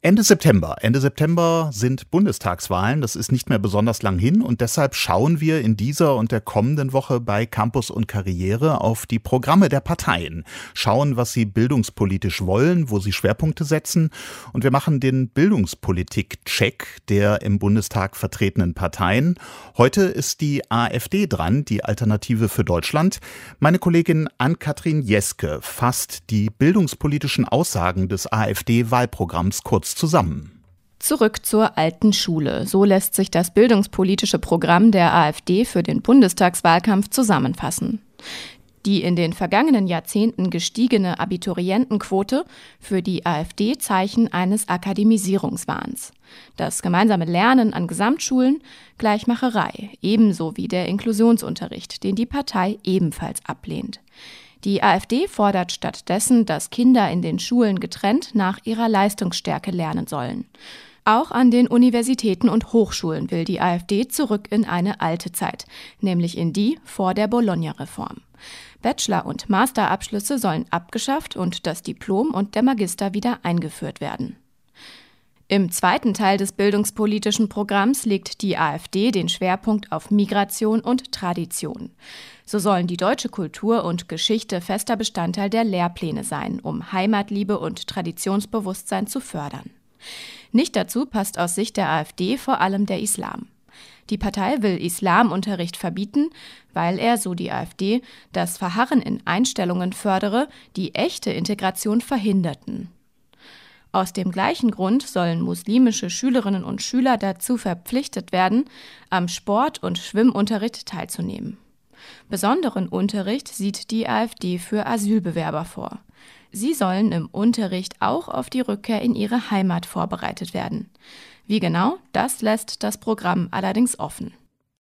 Ende September. Ende September sind Bundestagswahlen. Das ist nicht mehr besonders lang hin und deshalb schauen wir in dieser und der kommenden Woche bei Campus und Karriere auf die Programme der Parteien. Schauen, was sie bildungspolitisch wollen, wo sie Schwerpunkte setzen und wir machen den Bildungspolitik-Check der im Bundestag vertretenen Parteien. Heute ist die AfD dran, die Alternative für Deutschland. Meine Kollegin Ann-Kathrin Jeske fasst die bildungspolitischen Aussagen des AfD-Wahlprogramms kurz kurz zusammen. Zurück zur alten Schule. So lässt sich das bildungspolitische Programm der AfD für den Bundestagswahlkampf zusammenfassen. Die in den vergangenen Jahrzehnten gestiegene Abiturientenquote für die AfD Zeichen eines Akademisierungswahns. Das gemeinsame Lernen an Gesamtschulen Gleichmacherei, ebenso wie der Inklusionsunterricht, den die Partei ebenfalls ablehnt. Die AfD fordert stattdessen, dass Kinder in den Schulen getrennt nach ihrer Leistungsstärke lernen sollen. Auch an den Universitäten und Hochschulen will die AfD zurück in eine alte Zeit, nämlich in die vor der Bologna-Reform. Bachelor- und Masterabschlüsse sollen abgeschafft und das Diplom und der Magister wieder eingeführt werden. Im zweiten Teil des bildungspolitischen Programms legt die AfD den Schwerpunkt auf Migration und Tradition. So sollen die deutsche Kultur und Geschichte fester Bestandteil der Lehrpläne sein, um Heimatliebe und Traditionsbewusstsein zu fördern. Nicht dazu passt aus Sicht der AfD vor allem der Islam. Die Partei will Islamunterricht verbieten, weil er, so die AfD, das Verharren in Einstellungen fördere, die echte Integration verhinderten. Aus dem gleichen Grund sollen muslimische Schülerinnen und Schüler dazu verpflichtet werden, am Sport- und Schwimmunterricht teilzunehmen. Besonderen Unterricht sieht die AfD für Asylbewerber vor. Sie sollen im Unterricht auch auf die Rückkehr in ihre Heimat vorbereitet werden. Wie genau, das lässt das Programm allerdings offen.